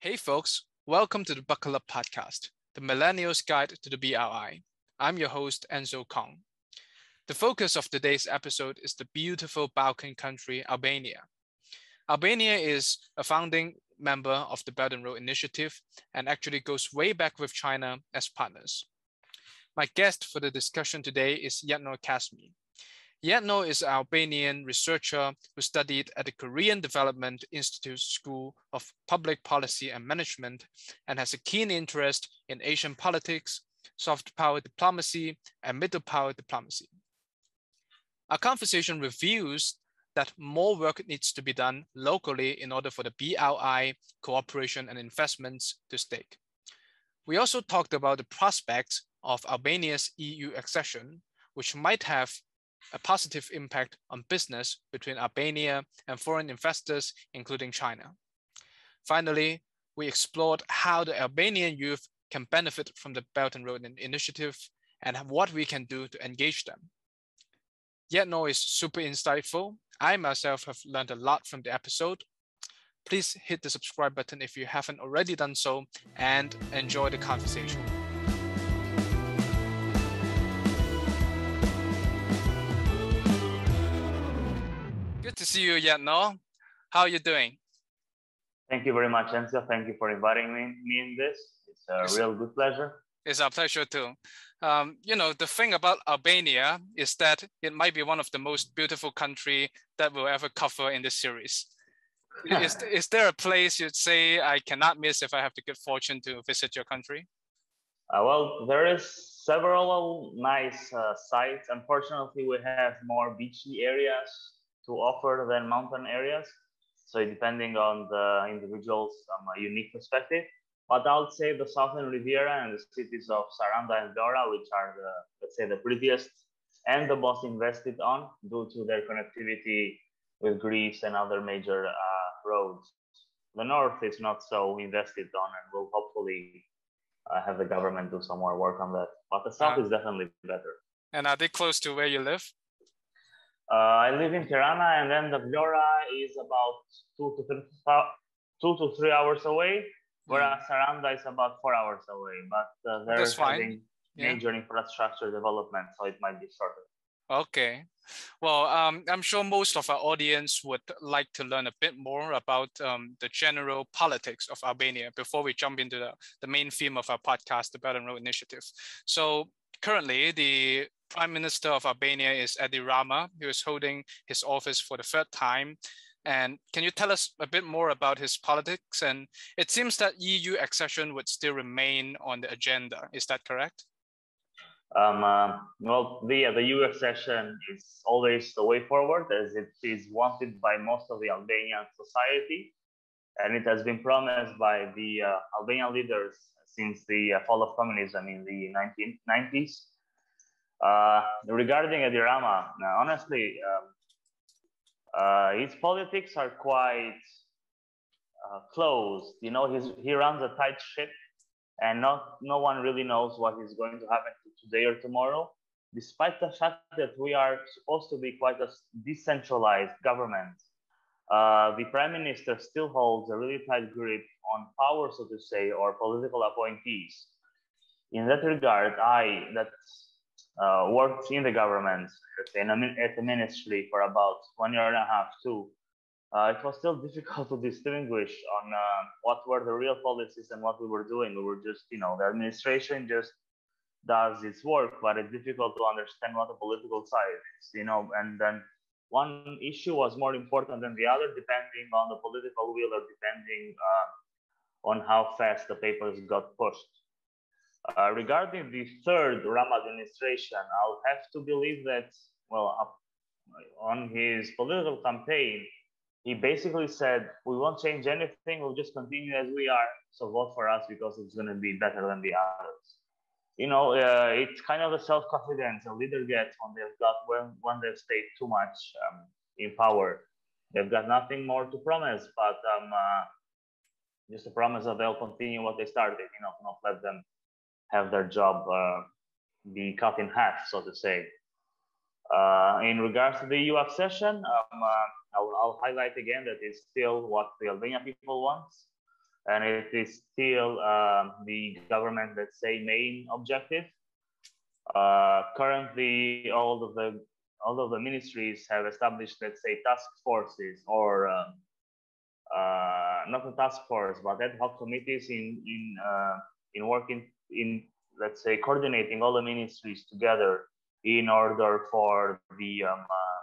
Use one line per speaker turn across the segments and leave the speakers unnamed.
Hey, folks, welcome to the Buckle Up Podcast, the Millennials Guide to the BRI. I'm your host, Enzo Kong. The focus of today's episode is the beautiful Balkan country, Albania. Albania is a founding member of the Belt and Road Initiative and actually goes way back with China as partners. My guest for the discussion today is Jetnor Kasmi. Jetnor is an Albanian researcher who studied at the Korean Development Institute School of Public Policy and Management and has a keen interest in Asian politics, soft power diplomacy, and middle power diplomacy. Our conversation reveals that more work needs to be done locally in order for the BRI cooperation and investments to stake. We also talked about the prospects of Albania's EU accession, which might have a positive impact on business between Albania and foreign investors, including China. Finally, we explored how the Albanian youth can benefit from the Belt and Road Initiative and what we can do to engage them. Jetnor is super insightful. I myself have learned a lot from the episode. Please hit the subscribe button if you haven't already done so and enjoy the conversation. To see you, yet, no? How are you doing?
Thank you very much, Enzo. Thank you for inviting me, me in this. It's a it's, real good pleasure.
It's our pleasure too. Um, you know, the thing about Albania is that it might be one of the most beautiful country that we'll ever cover in this series. is, is there a place you'd say I cannot miss if I have the good fortune to visit your country?
Uh, well, there is several nice uh, sites. Unfortunately, we have more beachy areas to offer than mountain areas. So depending on the individual's um, unique perspective. But I would say the Southern Riviera and the cities of Saranda and Vlora, which are the, let's say, the prettiest and the most invested on due to their connectivity with Greece and other major uh, roads. The north is not so invested on and will hopefully uh, have the government do some more work on that. But the south uh, is definitely better.
And are they close to where you live?
Uh, I live in Tirana, and then the Vlora is about two to three, two to three hours away whereas Saranda is about four hours away. But uh, they're having yeah. major infrastructure development, so it might be shorter.
Okay. Well, um, I'm sure most of our audience would like to learn a bit more about um, the general politics of Albania before we jump into the, the main theme of our podcast, the Belt and Road Initiative. So currently, the Prime Minister of Albania is Edi Rama, who is holding his office for the third time. And can you tell us a bit more about his politics? And it seems that EU accession would still remain on the agenda. Is that correct?
Um, uh, well, the, the EU accession is always the way forward as it is wanted by most of the Albanian society. And it has been promised by the uh, Albanian leaders since the uh, fall of communism in the 1990s. Uh, regarding Edi Rama, now, honestly, um, uh, his politics are quite uh, closed. You know, he's, he runs a tight ship, and not no one really knows what is going to happen today or tomorrow. Despite the fact that we are supposed to be quite a decentralized government, uh, the prime minister still holds a really tight grip on power, so to say, or political appointees. In that regard, I, that uh, worked in the government at the ministry for about one year and a half too. Uh, it was still difficult to distinguish on uh, what were the real policies and what we were doing. We were just, you know, the administration just does its work, but it's difficult to understand what the political side is, you know. And then one issue was more important than the other, depending on the political will or depending uh, on how fast the papers got pushed. Uh, regarding the third Rama administration, I'll have to believe that, well, on his political campaign, he basically said, we won't change anything, we'll just continue as we are. So vote for us because it's going to be better than the others. You know, uh, it's kind of the self-confidence a leader gets when they've got when, when they've stayed too much um, in power. They've got nothing more to promise, but um, uh, just a promise that they'll continue what they started. You know, not let them have their job uh, be cut in half, so to say. Uh, in regards to the EU accession, um, uh, I'll, I'll, highlight again that it's still what the Albanian people want. And it is still um, the government, let's say, main objective. Uh, currently, all of the all of the ministries have established, let's say, task forces or uh, uh, not a task force, but ad hoc committees in in uh, in working in let's say coordinating all the ministries together in order for the um, uh,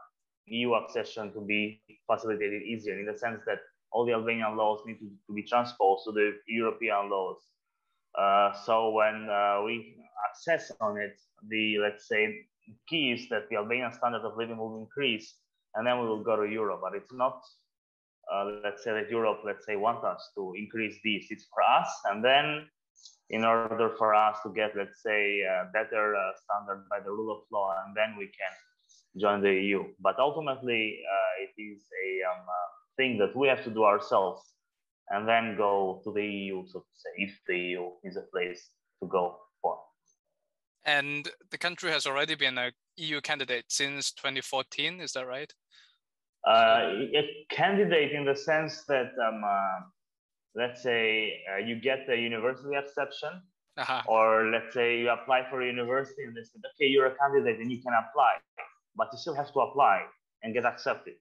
EU accession to be facilitated easier in the sense that all the Albanian laws need to, to be transposed to the European laws. Uh, so when uh, we access on it, the let's say key is that the Albanian standard of living will increase, and then we will go to Europe. But it's not, uh, let's say that Europe, let's say, want us to increase this. It's for us, and then in order for us to get, let's say, a better uh, standard by the rule of law, and then we can join the EU. But ultimately, uh, it is a um, uh, thing that we have to do ourselves, and then go to the EU, so to say, if the EU is a place to go for.
And the country has already been a EU candidate since 2014, is that right?
Uh, a candidate in the sense that um, uh, let's say uh, you get the university exception, uh-huh. or let's say you apply for a university and they said, okay, you're a candidate and you can apply, but you still have to apply and get accepted.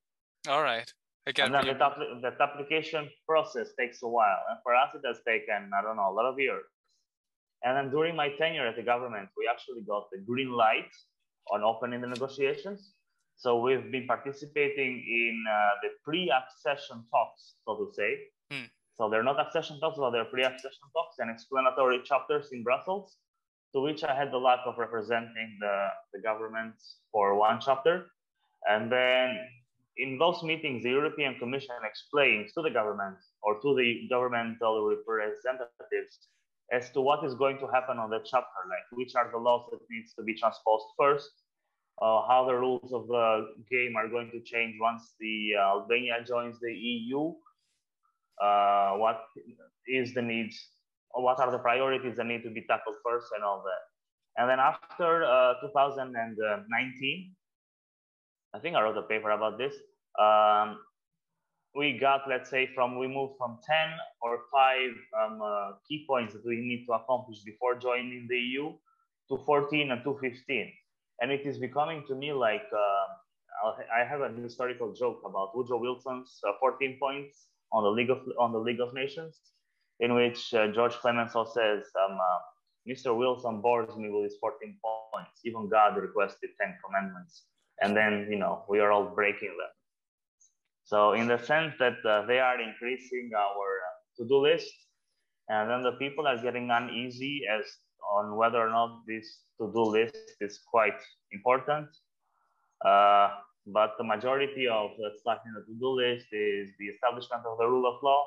All right.
Again, and then that, that application process takes a while. And for us, it has taken, I don't know, a lot of years. And then during my tenure at the government, we actually got the green light on opening the negotiations. So we've been participating in uh, the pre-accession talks, so to say, hmm. So they're not accession talks, but they're pre-accession talks and explanatory chapters in Brussels, to which I had the luck of representing the, the government for one chapter. And then in those meetings, the European Commission explains to the government or to the governmental representatives as to what is going to happen on the chapter, like which are the laws that needs to be transposed first, uh, how the rules of the game are going to change once the uh, Albania joins the EU, uh, what is the needs, what are the priorities that need to be tackled first, and all that. And then after uh, 2019, I think I wrote a paper about this. Um, we got, let's say, from we moved from 10 or five um, uh, key points that we need to accomplish before joining the EU to 14 and to 15. And it is becoming to me like uh, I have a historical joke about Woodrow Wilson's uh, 14 points on the League of on the League of Nations, in which uh, George Clemenceau says, um, uh, "Mr. Wilson bores me with his 14 points. Even God requested 10 commandments, and then you know we are all breaking them." So in the sense that uh, they are increasing our uh, to-do list, and then the people are getting uneasy as on whether or not this to-do list is quite important. Uh, but the majority of the stuff in the to-do list is the establishment of the rule of law,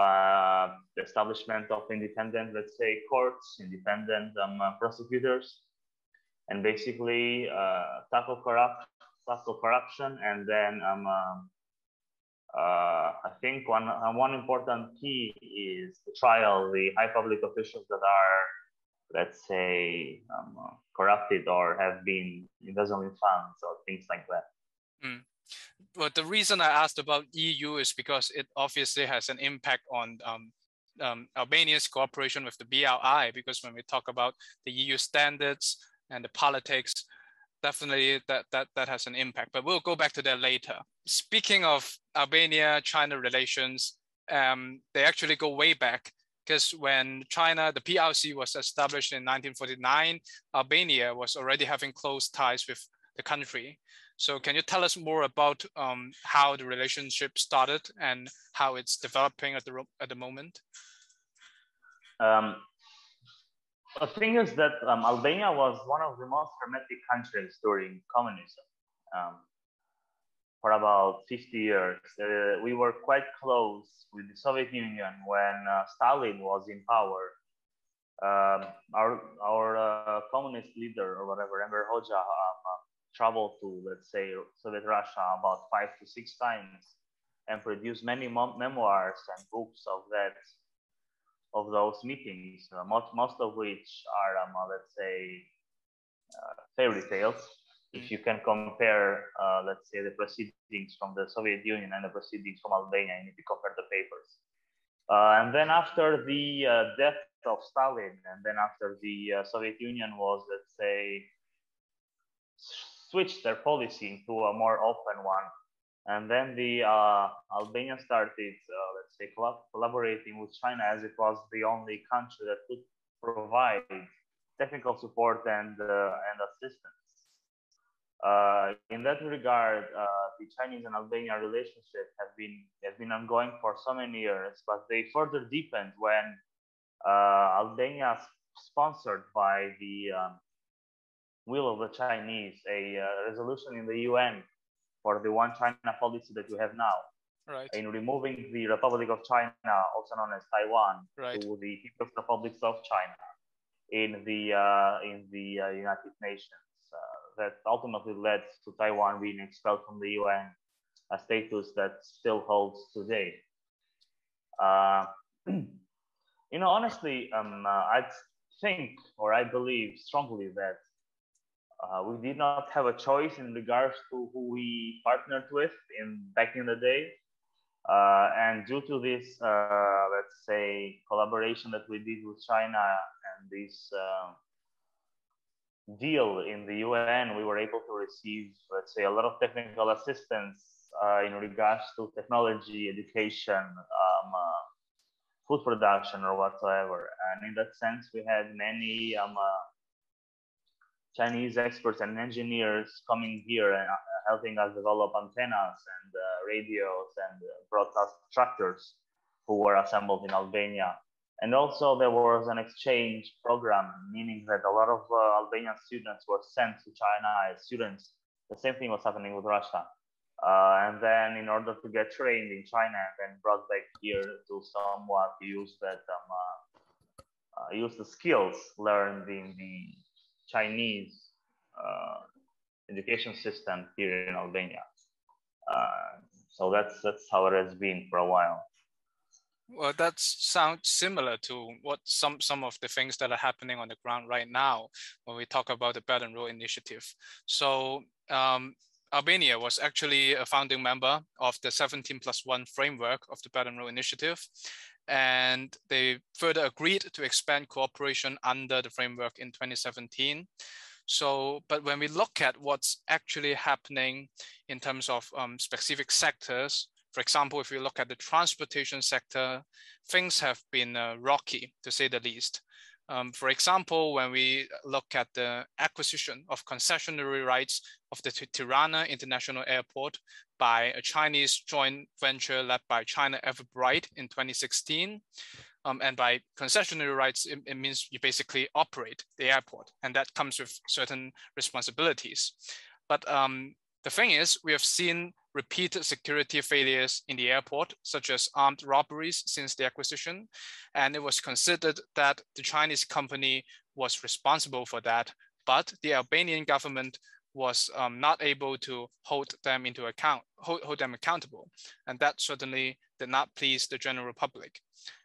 uh, the establishment of independent, let's say, courts, independent um, uh, prosecutors, and basically uh, tackle, corrupt, tackle corruption. And then um, uh, uh, I think one, uh, one important key is to trial the high public officials that are let's say, um, corrupted or have been embezzling funds or things like that.
Mm. But the reason I asked about EU is because it obviously has an impact on um, um, Albania's cooperation with the BRI. Because when we talk about the EU standards and the politics, definitely that that that has an impact. But we'll go back to that later. Speaking of Albania-China relations, um, they actually go way back because when China, the PRC was established in 1949, Albania was already having close ties with the country. So can you tell us more about um, how the relationship started and how it's developing at the, at the moment?
Um, the thing is that um, Albania was one of the most hermetic countries during communism. Um, for about 50 years. Uh, we were quite close with the Soviet Union when uh, Stalin was in power. Um, our our uh, communist leader or whatever, Enver Hoxha, um, uh, traveled to, let's say, Soviet Russia about five to six times and produced many memoirs and books of that of those meetings, uh, most, most of which are, um, uh, let's say, fairy tales if you can compare, uh, let's say, the proceedings from the Soviet Union and the proceedings from Albania, you need to compare the papers. Uh, and then after the uh, death of Stalin, and then after the uh, Soviet Union was, let's say, switched their policy into a more open one, and then the uh, Albania started, uh, let's say, collaborating with China as it was the only country that could provide technical support and and assistance. Uh, in that regard, uh, the Chinese and Albania relationship have been have been ongoing for so many years, but they further deepened when uh, Albania, sponsored by the um, will of the Chinese, a uh, resolution in the UN for the one China policy that we have now,
right.
in removing the Republic of China, also known as Taiwan,
right.
to the People's Republics of China in the uh, in the United Nations that ultimately led to Taiwan being expelled from the UN, a status that still holds today. Uh, you know, honestly, um, uh, I think or I believe strongly that uh, we did not have a choice in regards to who we partnered with in back in the day. Uh, and due to this, uh, let's say, collaboration that we did with China and this uh, deal in the UN, we were able to receive, let's say, a lot of technical assistance uh, in regards to technology, education, um, uh, food production, or whatsoever. And in that sense, we had many um, uh, Chinese experts and engineers coming here and uh, helping us develop antennas and uh, radios and uh, broadcast tractors who were assembled in Albania. And also there was an exchange program, meaning that a lot of uh, Albanian students were sent to China as students. The same thing was happening with Russia. Uh, and then in order to get trained in China and then brought back here to somewhat use that um, uh use the skills learned in the Chinese uh, education system here in Albania. Uh, so that's that's how it has been for a while.
Well, that sounds similar to what some some of the things that are happening on the ground right now when we talk about the Belt and Road Initiative. So um, Albania was actually a founding member of the 17 plus one framework of the Belt and Road Initiative. And they further agreed to expand cooperation under the framework in 2017. So, but when we look at what's actually happening in terms of um, specific sectors, for example, if you look at the transportation sector, things have been uh, rocky to say the least. Um, for example, when we look at the acquisition of concessionary rights of the Tirana International Airport by a Chinese joint venture led by China Everbright in 2016, um, and by concessionary rights, it, it, means you basically operate the airport, and that comes with certain responsibilities. But um, the thing is, we have seen repeated security failures in the airport, such as armed robberies since the acquisition. And it was considered that the Chinese company was responsible for that, but the Albanian government was um, not able to hold them into account, hold, hold them accountable. And that certainly did not please the general public.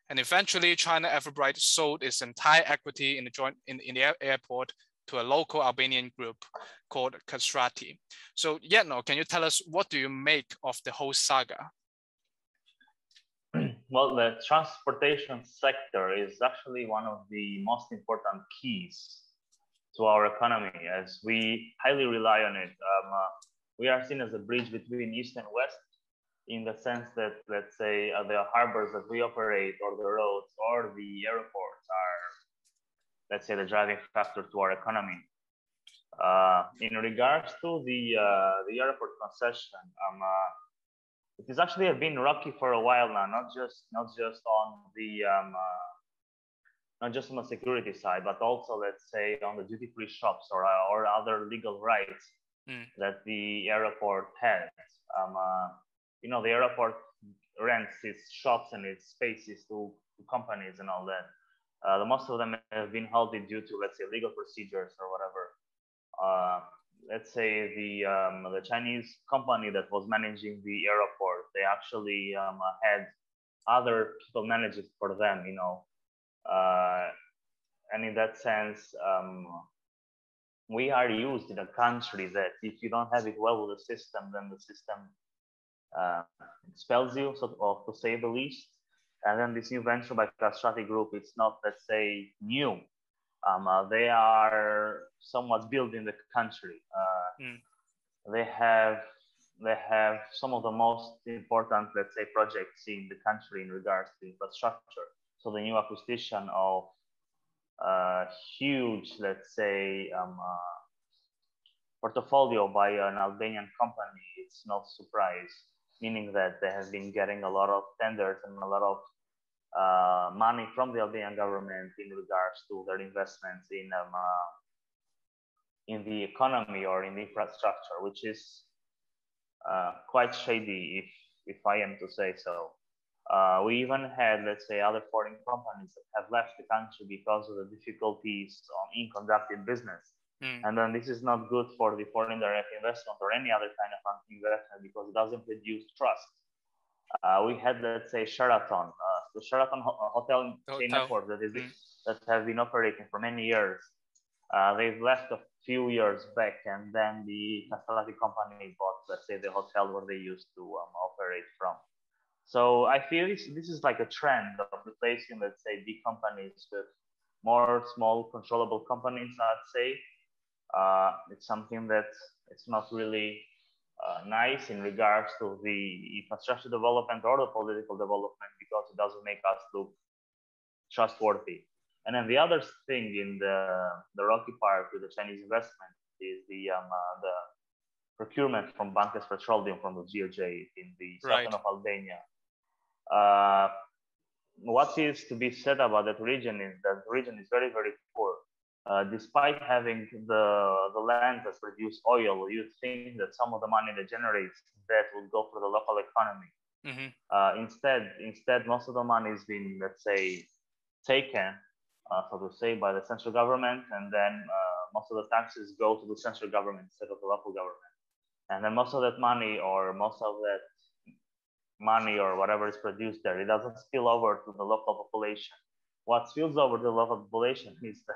And eventually China Everbright sold its entire equity in the joint in, in the airport to a local Albanian group called Kastrati. So Jetnor, can you tell us what do you make of the whole saga?
Well, the transportation sector is actually one of the most important keys to our economy as we highly rely on it. Um, uh, we are seen as a bridge between East and West in the sense that, let's say, uh, the harbors that we operate or the roads or the airports are let's say, the driving factor to our economy. Uh, in regards to the uh, the airport concession, um, uh, it has actually been rocky for a while now. Not just not just on the um, uh, not just on the security side, but also let's say on the duty free shops or uh, or other legal rights mm. that the airport has. Um, uh, you know, the airport rents its shops and its spaces to, to companies and all that. Uh, the most of them have been halted due to, let's say, legal procedures or whatever. Uh, let's say the um, the Chinese company that was managing the airport, they actually um, had other people manage it for them, you know. Uh, and in that sense, um, we are used in a country that if you don't have it well with the system, then the system uh, expels you, so, to say the least. And then this new venture by Kastrati Group, it's not, let's say, new. Um, uh, they are somewhat building the country. Uh, mm. They have they have some of the most important, let's say, projects in the country in regards to infrastructure. So the new acquisition of a huge, let's say, um, uh, portfolio by an Albanian company, it's no surprise, meaning that they have been getting a lot of tenders and a lot of uh, money from the Albanian government in regards to their investments in um, uh, in the economy or in infrastructure, which is uh, quite shady, if if I am to say so. Uh, we even had, let's say, other foreign companies that have left the country because of the difficulties in conducting business. Mm. And then this is not good for the foreign direct investment or any other kind of investment because it doesn't produce trust. Uh, we had, let's say, Sheraton, uh, the Sheraton ho- uh, hotel, hotel network that is mm. that has been operating for many years. Uh, they've left a few years back, and then the Kastrati company bought, let's say, the hotel where they used to um, operate from. So I feel this, this is like a trend of replacing, let's say, big companies with more small, controllable companies. I'd say uh, it's something that it's not really uh, nice in regards to the infrastructure development or the political development because it doesn't make us look trustworthy. And then the other thing in the, the rocky part with the Chinese investment is the, um, uh, the procurement from Bankers Petroleum from the GOJ in the right. southern of Albania. Uh, what is to be said about that region is that the region is very, very poor. Uh, despite having the, the land that produce oil, you'd think that some of the money that generates that will go for the local economy. Mm-hmm. Uh, instead, instead, most of the money is being, let's say, taken, uh, so to say, by the central government, and then uh, most of the taxes go to the central government instead of the local government. And then most of that money, or most of that money, or whatever is produced there, it doesn't spill over to the local population. What spills over to the local population is the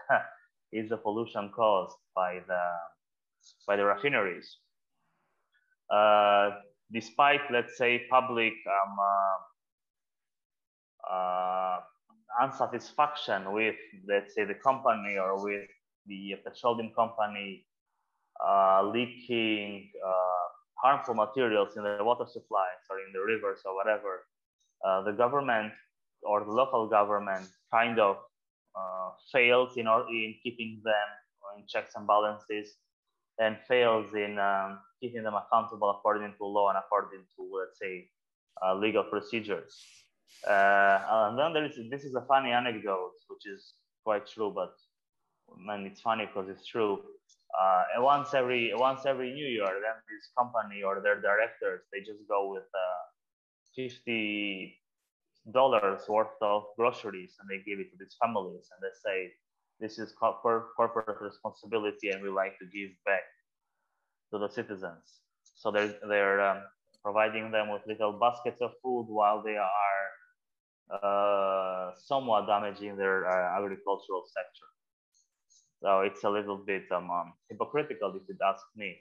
is the pollution caused by the by the refineries. Uh, despite, let's say, public um, uh, uh, unsatisfaction with, let's say, the company or with the petroleum company uh, leaking uh, harmful materials in the water supplies or in the rivers or whatever, uh, the government or the local government kind of uh, fails in, or, in keeping them in checks and balances and fails in um, keeping them accountable according to law and according to, let's say, uh, legal procedures. Uh, and then there is this is a funny anecdote, which is quite true, but man, it's funny because it's true. Uh, and once every once every New Year, then this company or their directors they just go with uh, 50 dollars worth of groceries and they give it to these families and they say this is corporate responsibility and we like to give back to the citizens. So they're they're um, providing them with little baskets of food while they are uh, somewhat damaging their uh, agricultural sector. So it's a little bit um, um, hypocritical if you ask me.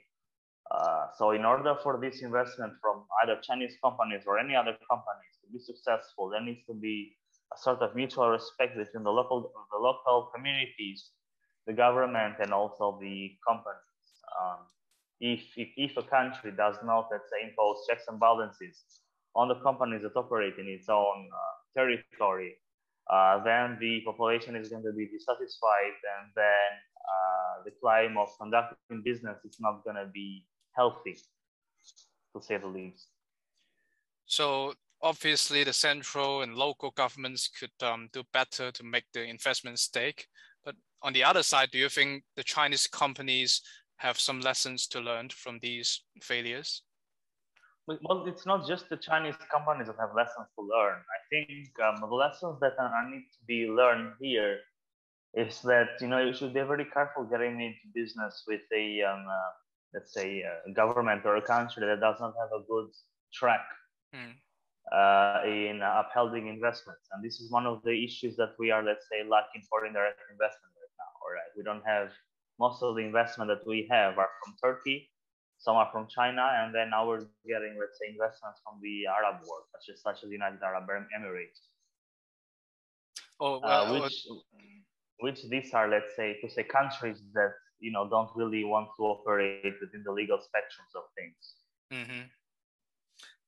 Uh, so in order for this investment from either Chinese companies or any other companies be successful, there needs to be a sort of mutual respect between the local, the local communities, the government, and also the companies. Um, if, if, if a country does not, let's say, impose checks and balances on the companies that operate in its own uh, territory, uh, then the population is going to be dissatisfied, and then uh, the climate of conducting business is not going to be healthy, to say the least.
So obviously, the central and local governments could um, do better to make the investment stake. But on the other side, do you think the Chinese companies have some lessons to learn from these failures?
Well, it's not just the Chinese companies that have lessons to learn. I think um, the lessons that are need to be learned here is that you know you should be very careful getting into business with a um, uh, let's say a government or a country that does not have a good track mm. Uh, in upholding investments and this is one of the issues that we are let's say lacking foreign direct investment right now all right we don't have most of the investment that we have are from turkey some are from china and then now we're getting let's say investments from the arab world such as such as the united arab emirates
Oh,
uh, which which these are, let's say, to say countries that you know don't really want to operate within the legal spectrums of things.
Mm-hmm.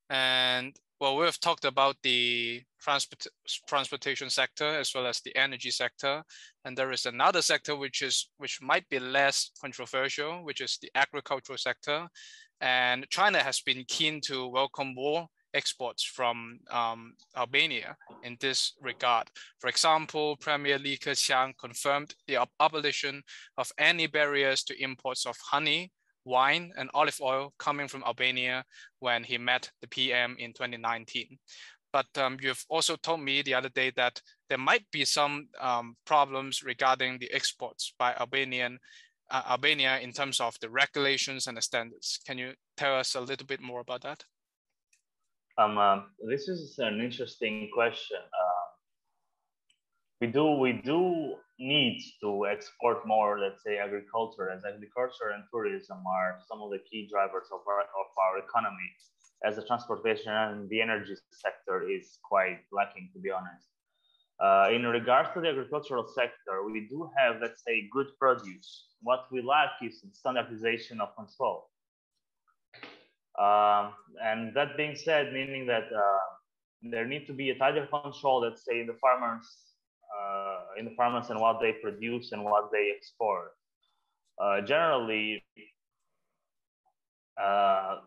And well, we've talked about the transport transportation sector as well as the energy sector, and there is another sector which is which might be less controversial, which is the agricultural sector. And China has been keen to welcome more exports from um, Albania in this regard. For example, Premier Li Keqiang confirmed the abolition of any barriers to imports of honey, wine, and olive oil coming from Albania when he met the PM in 2019. But um, you've also told me the other day that there might be some um, problems regarding the exports by Albanian uh, Albania in terms of the regulations and the standards. Can you tell us a little bit more about that?
Um, uh, this is an interesting question. Uh, we do we do need to export more, let's say, agriculture, as agriculture and tourism are some of the key drivers of our of our economy. As the transportation and the energy sector is quite lacking, to be honest. Uh, in regards to the agricultural sector, we do have, let's say, good produce. What we lack is standardization of control. Um, and that being said, meaning that uh, there need to be a tighter control, let's say, in the farmers, uh, in the farmers and what they produce and what they export. Uh, generally, uh,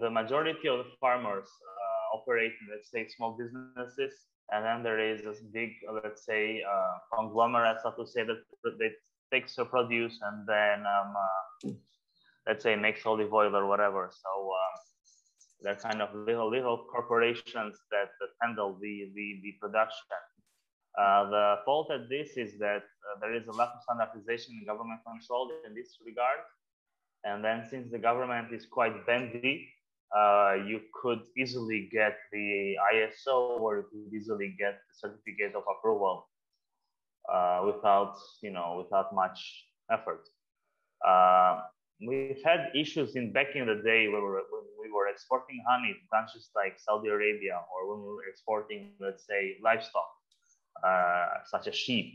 the majority of the farmers uh, operate, let's say, small businesses, and then there is this big, let's say, uh, conglomerate, so to say, that, they takes the produce and then um, let's say makes olive oil or whatever. So um, they're kind of little little corporations that, that handle the the, the production. Uh, the fault at this is that uh, there is a lack of standardization and government control in this regard. And then since the government is quite bendy, uh, you could easily get the ISO or you could easily get the certificate of approval uh, without, you know, without much effort. Uh, we've had issues in back in the day when we were, when we were exporting honey to countries like Saudi Arabia or when we were exporting, let's say, livestock such as sheep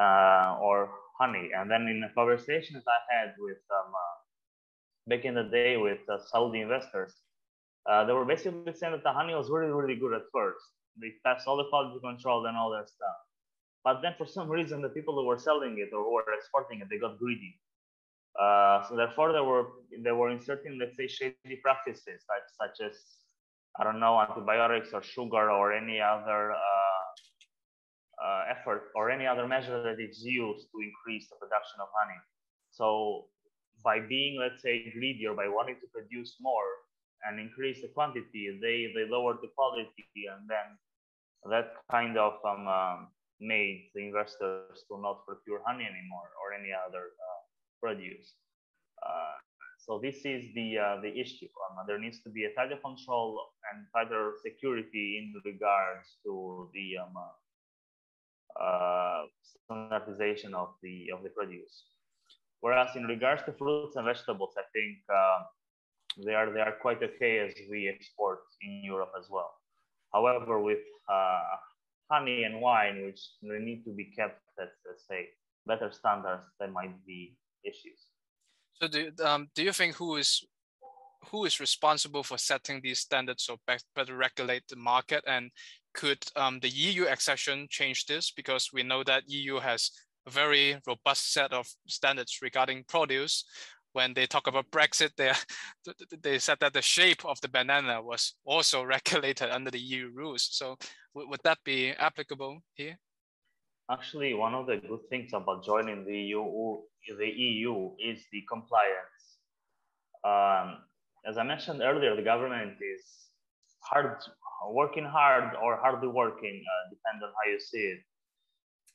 uh, or honey. And then in the conversations I had with um, uh, back in the day with uh, Saudi investors, uh, they were basically saying that the honey was really, really good at first. They passed all the quality control and all that stuff. But then for some reason, the people who were selling it or who were exporting it, they got greedy uh, so therefore, they were they were inserting, let's say, shady practices like such as I don't know antibiotics or sugar or any other uh, uh, effort or any other measure that is used to increase the production of honey. So by being, let's say, greedy or by wanting to produce more and increase the quantity, they they lowered the quality, and then that kind of um, um, made the investors to not procure honey anymore or any other uh, produce. Uh, so this is the uh, the issue. Um, there needs to be a tighter control and tighter security in regards to the um, uh, standardization of the of the produce. Whereas in regards to fruits and vegetables, I think uh, they are they are quite okay as we export in Europe as well. However, with uh, honey and wine, which they need to be kept at let's say better standards, there might be issues.
So do, um, do you think who is who is responsible for setting these standards so better regulate the market and could um, the EU accession change this because we know that EU has a very robust set of standards regarding produce when they talk about Brexit, they, they said that the shape of the banana was also regulated under the EU rules. So would that be applicable here?
Actually, one of the good things about joining the EU, the EU is the compliance. Um, as I mentioned earlier, the government is hard, working hard or hardly working, uh, depending on how you see it,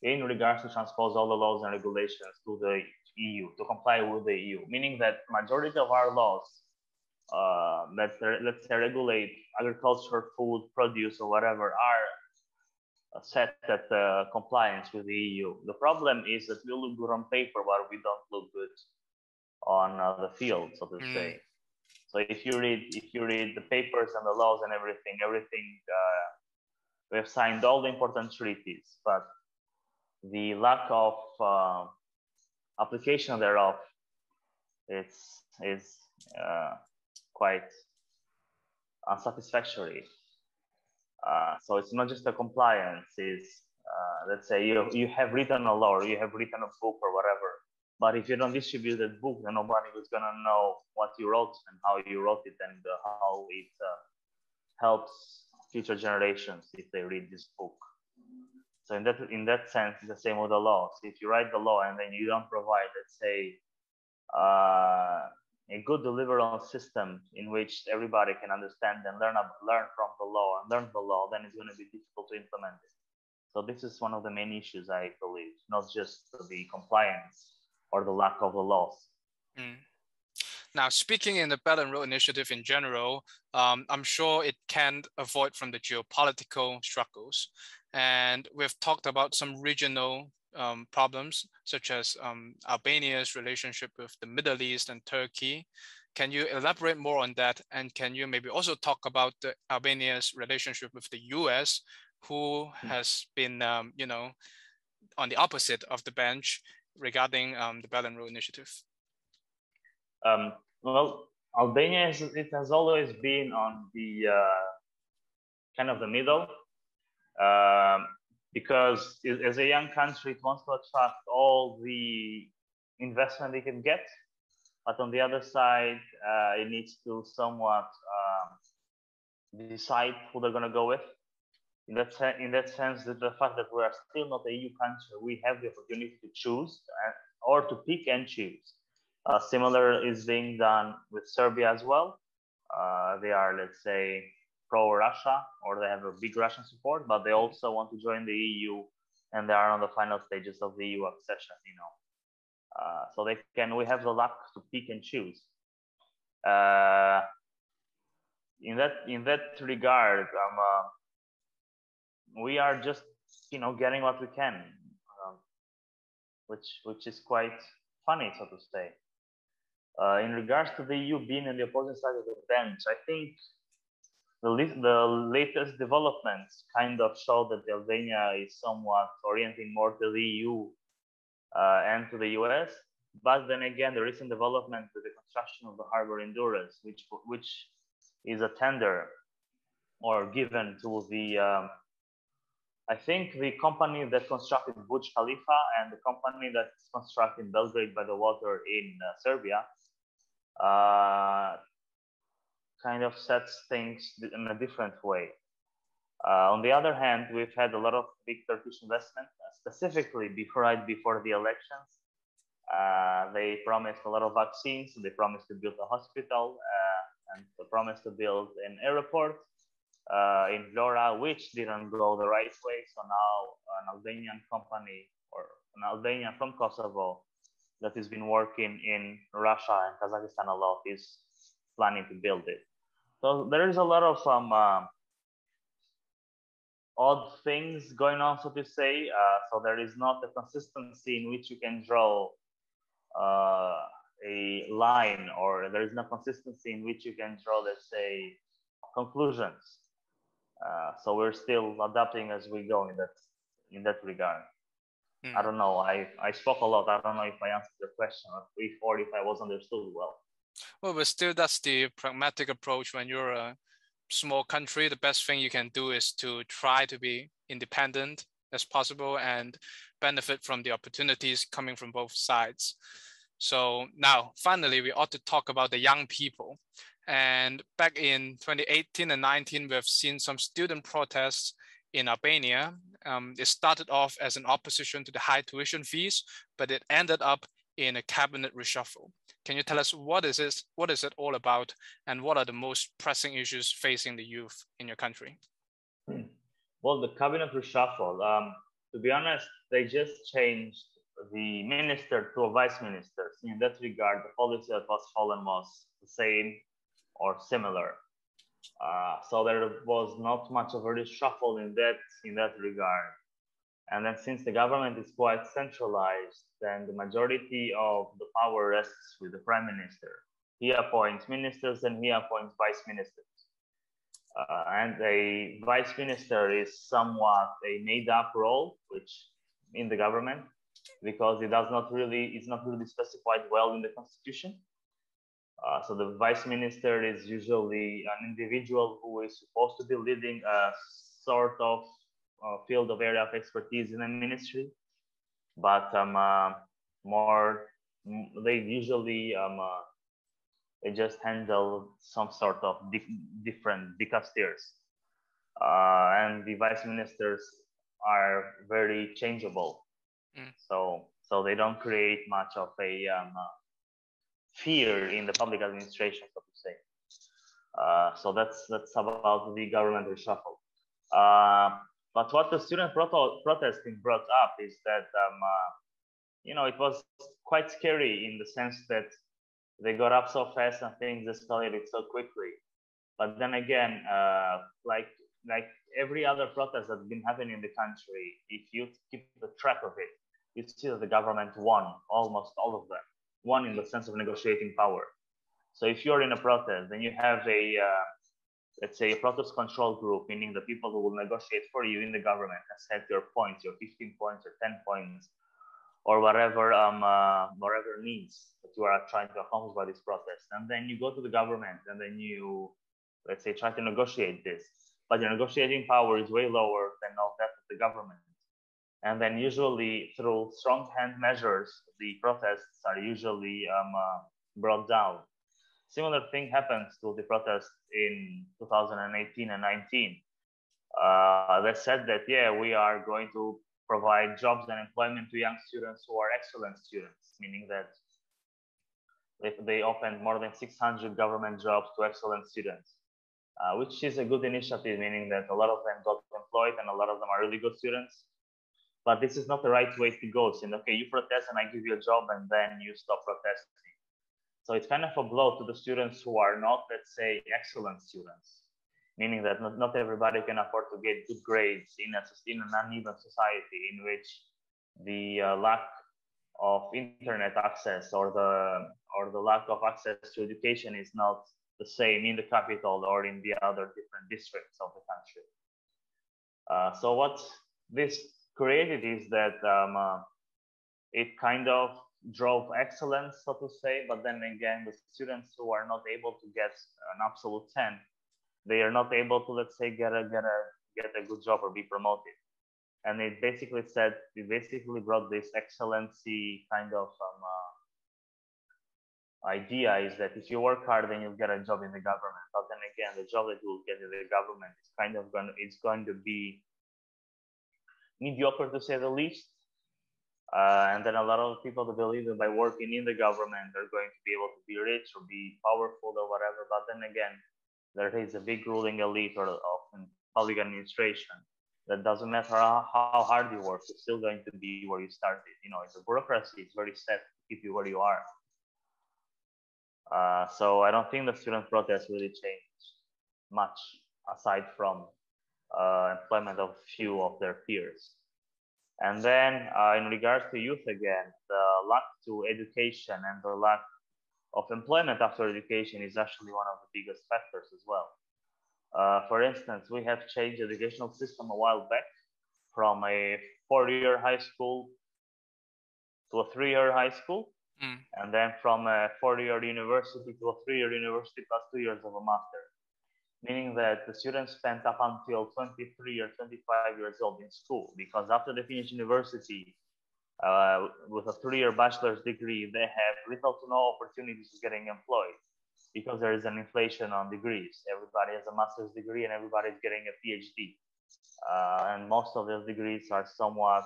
in regards to transpose all the laws and regulations to the EU, to comply with the EU, meaning that majority of our laws uh, that let's say regulate agriculture, food, produce, or whatever are set at uh, compliance with the EU. The problem is that we look good on paper, but we don't look good on uh, the field, so to mm. say. So if you read if you read the papers and the laws and everything, everything uh, we have signed all the important treaties, but the lack of uh, application thereof it's is uh, quite unsatisfactory. Uh, so it's not just a compliance. It's uh, let's say you you have written a law, or you have written a book or whatever. But if you don't distribute that book, then nobody is gonna know what you wrote and how you wrote it and uh, how it uh, helps future generations if they read this book. So in that in that sense, it's the same with the law. So if you write the law and then you don't provide, let's say, uh, a good deliverable system in which everybody can understand and learn learn from the law and learn the law, then it's going to be difficult to implement it. So this is one of the main issues I believe, not just the compliance or the lack of the laws. Mm.
Now, speaking in the Belt and Road Initiative in general, um, I'm sure it can't avoid from the geopolitical struggles. And we've talked about some regional um, problems, such as um, Albania's relationship with the Middle East and Turkey. Can you elaborate more on that? And can you maybe also talk about the Albania's relationship with the US, who hmm. has been, um, you know, on the opposite of the bench regarding um, the Belt and Road Initiative?
Um, well, Albania, is, it has always been on the uh, kind of the middle. Um, because as a young country, it wants to attract all the investment it can get. But on the other side, uh, it needs to somewhat um, decide who they're going to go with. In that, in that sense, that the fact that we are still not a EU country, we have the opportunity to choose or to pick and choose. Uh, similar is being done with Serbia as well. Uh, they are, let's say, pro-Russia or they have a big Russian support, but they also want to join the EU and they are on the final stages of the EU accession. You know, uh, so they can. We have the luck to pick and choose. Uh, in that in that regard, um, uh, we are just you know getting what we can, um, which which is quite funny, so to say. Uh, in regards to the EU being on the opposing side of the bench, I think the, the latest developments kind of show that Albania is somewhat orienting more to the EU uh, and to the US. But then again, the recent development with the construction of the harbor in Durrës, which which is a tender or given to the um, I think the company that constructed Burj Khalifa and the company that's constructing Belgrade by the water in uh, Serbia uh, kind of sets things in a different way. Uh, on the other hand, we've had a lot of big Turkish investment, uh, specifically before right before the elections. Uh, they promised a lot of vaccines. They promised to build a hospital uh, and they promised to build an airport uh, in Vlora, which didn't go the right way. So now an Albanian company or an Albanian from Kosovo that has been working in Russia and Kazakhstan a lot is planning to build it. So there is a lot of um, uh, odd things going on, so to say. Uh, so there is not a consistency in which you can draw uh, a line, or there is no consistency in which you can draw, let's say, conclusions. Uh, so we're still adapting as we go in that in that regard. Mm. I don't know. I, I spoke a lot. I don't know if I answered your question or if, or if I was understood well.
Well, but still, that's the pragmatic approach. When you're a small country, the best thing you can do is to try to be independent as possible and benefit from the opportunities coming from both sides. So now, finally, we ought to talk about the young people. And back in 2018 and 19, we've seen some student protests in Albania. Um, it started off as an opposition to the high tuition fees, but it ended up in a cabinet reshuffle. Can you tell us what is this, what is it all about, and what are the most pressing issues facing the youth in your country?
Well, the cabinet reshuffle. Um, to be honest, they just changed the minister to a vice minister. In that regard, the policy was followed was the same or similar. Uh, so there was not much of a reshuffle in that in that regard. And then since the government is quite centralized, then the majority of the power rests with the prime minister. He appoints ministers and he appoints vice ministers. Uh, and a vice minister is somewhat a made up role, which in the government because it does not really it's not really specified well in the constitution. Uh, so the vice minister is usually an individual who is supposed to be leading a sort of uh, field of area of expertise in a ministry, but um, uh, more they usually um, uh, they just handle some sort of di different dicasters, uh, and the vice ministers are very changeable. Mm. So so they don't create much of a um, uh, fear in the public administration, so to say. Uh, so that's that's about the government reshuffle. Uh, but what the student proto- protesting brought up is that um, uh, you know it was quite scary in the sense that they got up so fast and things escalated so quickly. But then again, uh, like like every other protest that's been happening in the country, if you keep the track of it, you see that the government won almost all of them, won in the sense of negotiating power. So if you're in a protest, then you have a, uh, let's say, a protest control group, meaning the people who will negotiate for you in the government and set your points, your 15 points or 10 points, or whatever um, uh, whatever needs that you are trying to accomplish by this protest. And then you go to the government and then you, let's say, try to negotiate this. But your negotiating power is way lower than of that of the government. And then usually through strong hand measures, the protests are usually um, uh, brought down. Similar thing happens to the protests in 2018 and 19. Uh, they said that, yeah, we are going to provide jobs and employment to young students who are excellent students, meaning that they opened more than 600 government jobs to excellent students, uh, which is a good initiative, meaning that a lot of them got employed and a lot of them are really good students. But this is not the right way to go. Saying, okay, you protest and I give you a job and then you stop protesting. So it's kind of a blow to the students who are not, let's say, excellent students meaning that not, not everybody can afford to get good grades in, a, in an uneven society in which the uh, lack of internet access or the or the lack of access to education is not the same in the capital or in the other different districts of the country. Uh, so what this created is that um, uh, it kind of drove excellence, so to say, but then again, the students who are not able to get an absolute 10 they are not able to let's say get a get a get a good job or be promoted. And it basically said it basically brought this excellency kind of um, uh, idea is that if you work hard then you'll get a job in the government. But then again the job that you'll get in the government is kind of going it's going to be mediocre to say the least uh, and then a lot of people believe that by working in the government they're going to be able to be rich or be powerful or whatever but then again there is a big ruling elite or of public administration that doesn't matter how, how hard you work, you're still going to be where you started. You know, it's a bureaucracy, it's very set to keep you where you are. Uh, so I don't think the student protest really changed much aside from uh, employment of few of their peers. And then uh, in regards to youth again, the lack to education and the lack of employment after education is actually one of the biggest factors as well. Uh, for instance, we have changed educational system a while back from a four-year high school to a three-year high school, mm. and then from a four-year university to a three-year university plus two years of a master, meaning that the students spent up until 23 or 25 years old in school, because after they finish university, uh, with a three-year bachelor's degree, they have little to no opportunities of getting employed because there is an inflation on degrees. Everybody has a master's degree and everybody is getting a PhD. Uh, and most of those degrees are somewhat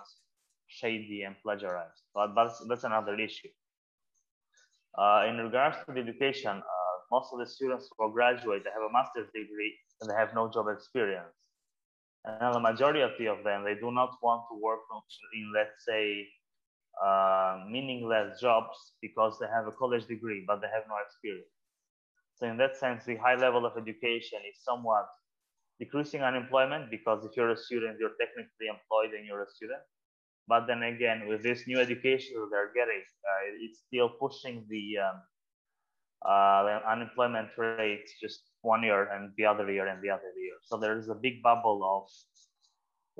shady and plagiarized, but that's, that's another issue. Uh, in regards to the education, uh, most of the students who graduate, they have a master's degree and they have no job experience. And the majority of them, they do not want to work in, let's say, uh, meaningless jobs because they have a college degree but they have no experience. So in that sense, the high level of education is somewhat decreasing unemployment because if you're a student, you're technically employed and you're a student. But then again, with this new education that they're getting, uh, it's still pushing the, um, uh, the unemployment rate just one year and the other year and the other year. So there is a big bubble of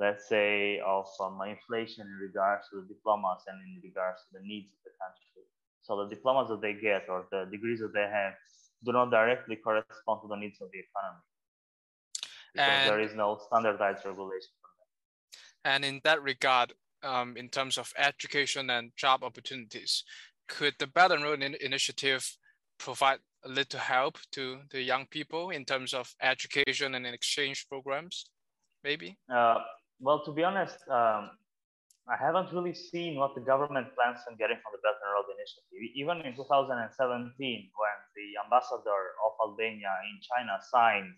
let's say, of um, inflation in regards to the diplomas and in regards to the needs of the country. So the diplomas that they get or the degrees that they have do not directly correspond to the needs of the economy. Because and, there is no standardized regulation for them.
And in that regard, um, in terms of education and job opportunities, could the Belt and Road Initiative provide a little help to the young people in terms of education and exchange programs, maybe?
Uh, well, to be honest, um, I haven't really seen what the government plans on getting from the Belt and Road Initiative. Even in 2017, when the ambassador of Albania in China signed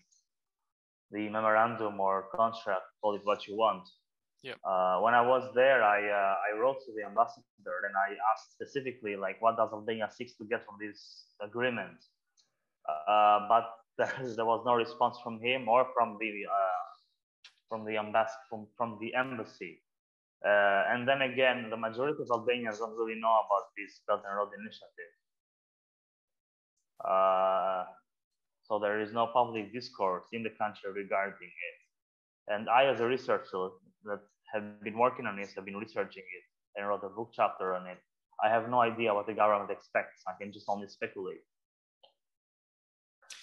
the memorandum or contract, call it what you want.
Yep.
Uh, when I was there, I uh, I wrote to the ambassador and I asked specifically like, what does Albania seek to get from this agreement? Uh, but there was no response from him or from the uh, from the embassy from, from the embassy. Uh, and then again, the majority of Albanians don't really know about this Belt and Road Initiative. Uh, so there is no public discourse in the country regarding it. And I, as a researcher that have been working on this, have been researching it and wrote a book chapter on it. I have no idea what the government expects. I can just only speculate.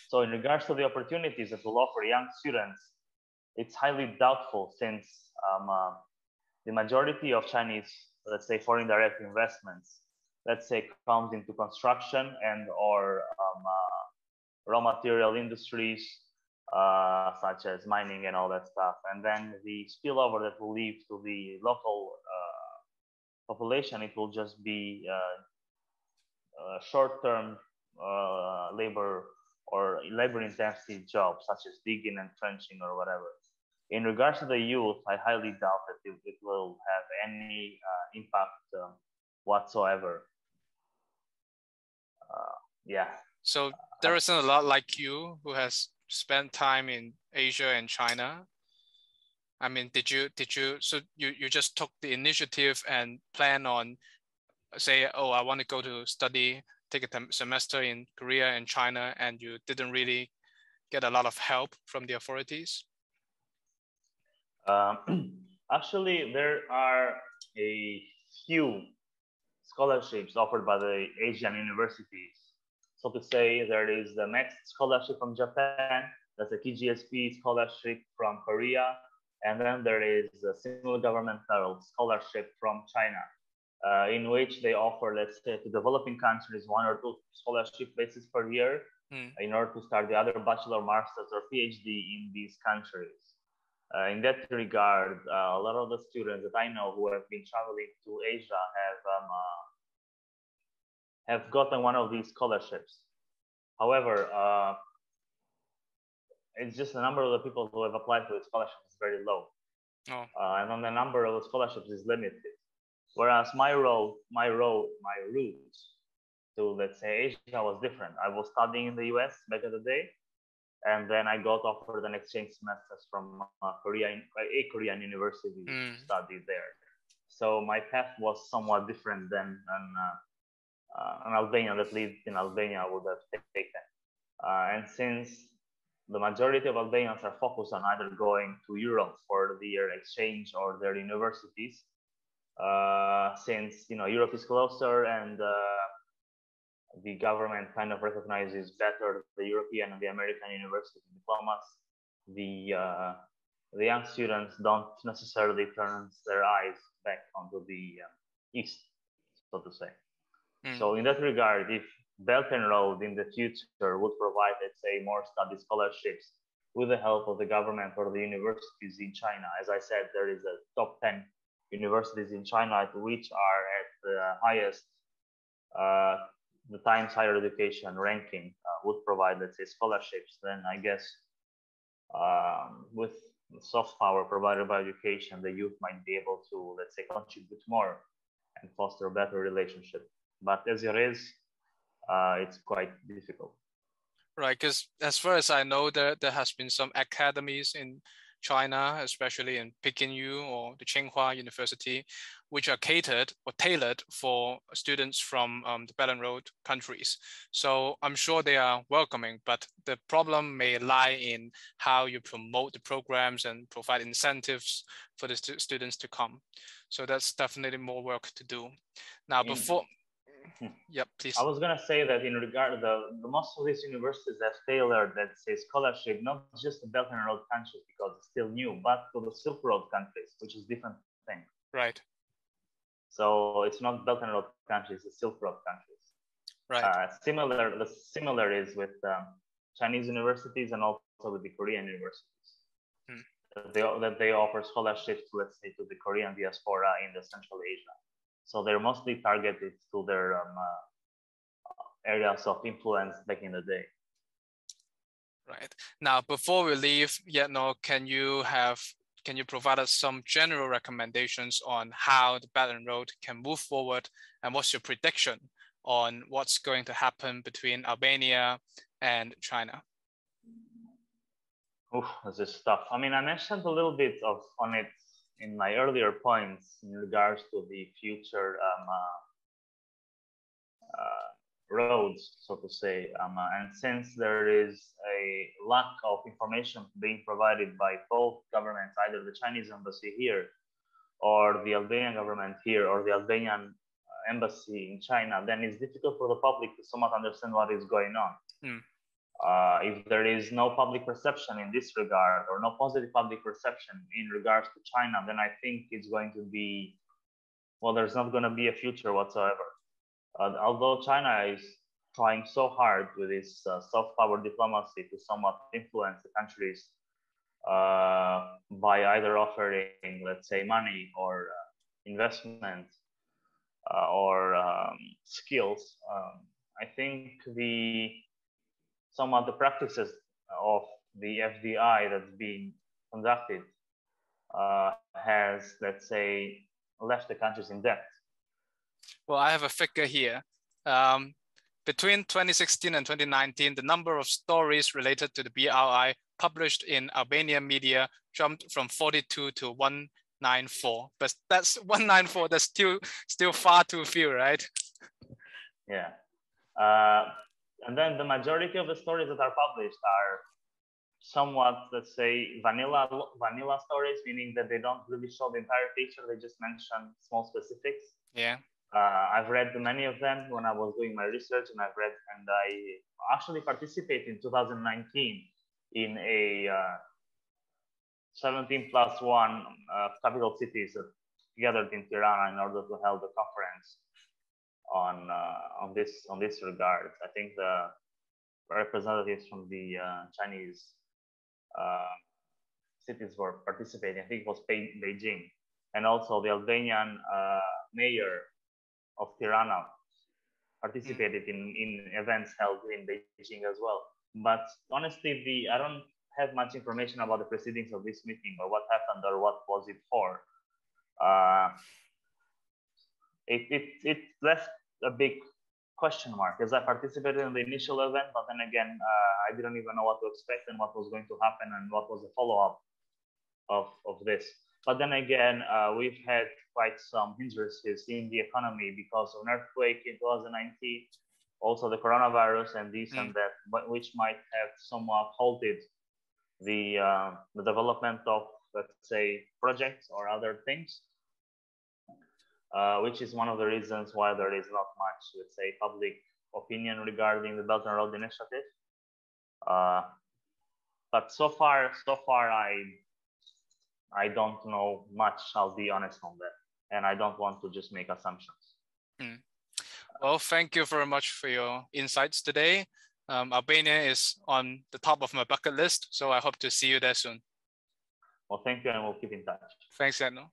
So in regards to the opportunities that will offer young students, it's highly doubtful since um, uh, the majority of Chinese, let's say, foreign direct investments, let's say, comes into construction and or um, uh, raw material industries, uh, such as mining and all that stuff. And then the spillover that will leave to the local uh, population, it will just be uh, short-term uh, labor or labor-intensive jobs, such as digging and trenching or whatever in regards to the youth, I highly doubt that it, it will have any uh, impact um, whatsoever. Uh, yeah.
So there isn't a lot like you who has spent time in Asia and China. I mean, did you did you so you you just took the initiative and plan on say, oh, I want to go to study, take a semester in Korea and China, and you didn't really get a lot of help from the authorities?
Um, actually, there are a few scholarships offered by the Asian universities. So to say, there is the MEXT scholarship from Japan, there's a KGSP scholarship from Korea, and then there is a single governmental scholarship from China, uh, in which they offer, let's say, to developing countries one or two scholarship places per year mm. in order to start the other bachelor, master's, or PhD in these countries. Uh, in that regard, uh, a lot of the students that I know who have been traveling to Asia have um, uh, have gotten one of these scholarships. However, uh, it's just the number of the people who have applied for the scholarship is very low, oh. Uh, and then the number of the scholarships is limited. Whereas my role, my role, my route to let's say Asia was different. I was studying in the U.S. back in the day, and then I got offered an exchange semesters from uh, Korea, a Korean university mm. to study there. So my path was somewhat different than an, uh, uh, an Albanian that lived in Albania would have taken. Uh, and since the majority of Albanians are focused on either going to Europe for their exchange or their universities, uh, since you know Europe is closer and uh, the government kind of recognizes better the European and the American university diplomas. The uh, the young students don't necessarily turn their eyes back onto the um, east, so to say. Mm. So in that regard, if Belt and Road in the future would provide, let's say, more study scholarships with the help of the government or the universities in China, as I said, there is a top 10 universities in China which are at the highest uh, the Times Higher Education ranking uh, would provide, let's say, scholarships, then I guess um, with soft power provided by education, the youth might be able to, let's say, contribute more and foster a better relationship. But as it is, uh, it's quite difficult.
Right, because as far as I know, there there has been some academies in China, especially in Peking U or the Tsinghua University, which are catered or tailored for students from um, the Belt and Road countries. So I'm sure they are welcoming, but the problem may lie in how you promote the programs and provide incentives for the stu students to come. So that's definitely more work to do. Now, before. Yep, please.
I was gonna say that in regard to the, the most of these universities have tailored that say scholarship, not just the Belt and Road countries because it's still new, but to the Silk Road countries, which is different thing.
Right.
So it's not Belt and Road countries, it's Silk Road countries.
Right. Uh,
similar, the similar is with um, Chinese universities and also with the Korean universities. Hmm. That, they, that they offer scholarships, let's say, to the Korean diaspora in the Central Asia. So they're mostly targeted to their um, uh, areas of influence back in the day.
Right. Now, before we leave, Jetnor, can you have can you provide us some general recommendations on how the Belt and Road can move forward and what's your prediction on what's going to happen between Albania and China?
Oh, this is tough. I mean, I mentioned a little bit of on it in my earlier points in regards to the future um, uh, uh, roads, so to say. Um, uh, and since there is a lack of information being provided by both governments, either the Chinese embassy here or the Albanian government here or the Albanian uh, embassy in China, then it's difficult for the public to somewhat understand what is going on. Mm. Uh, if there is no public perception in this regard or no positive public perception in regards to China, then I think it's going to be, well, there's not going to be a future whatsoever. Uh, although China is trying so hard with its uh, soft power diplomacy to somewhat influence the countries uh, by either offering, let's say, money or uh, investment uh, or um, skills, um, I think the some of the practices of the FDI that's being conducted uh, has, let's say, left the countries in debt.
Well, I have a figure here. Um, between 2016 and 2019, the number of stories related to the BRI published in Albanian media jumped from 42 to 194. But that's 194, that's still, still far too few, right?
Yeah. Uh, and then the majority of the stories that are published are somewhat, let's say, vanilla vanilla stories, meaning that they don't really show the entire picture. They just mention small specifics.
Yeah.
Uh, I've read many of them when I was doing my research, and I've read, and I actually participated in 2019 in a uh, 17 plus one uh, capital cities gathered in Tirana in order to hold a conference on uh, on this on this regard. I think the representatives from the uh, Chinese uh, cities were participating. I think it was Beijing, and also the Albanian mayor of Tirana participated in, in events held in Beijing as well. But honestly, the I don't have much information about the proceedings of this meeting or what happened or what was it for. Uh, it, it, it left a big question mark as I participated in the initial event, but then again, uh, I didn't even know what to expect and what was going to happen and what was the follow up of, of this. But then again, uh, we've had quite some hindrances in the economy because of an earthquake in 2019, also the coronavirus and this mm. and that, but which might have somewhat halted the, uh, the development of, let's say, projects or other things. Uh, which is one of the reasons why there is not much, let's say, public opinion regarding the Belt and Road Initiative. Uh, but so far, so far, I I don't know much. I'll be honest on that, and I don't want to just make assumptions.
Mm. Well, thank you very much for your insights today. Um, Albania is on the top of my bucket list, so I hope to see you there soon.
Well, thank you, and we'll keep in touch.
Thanks, Jetnor.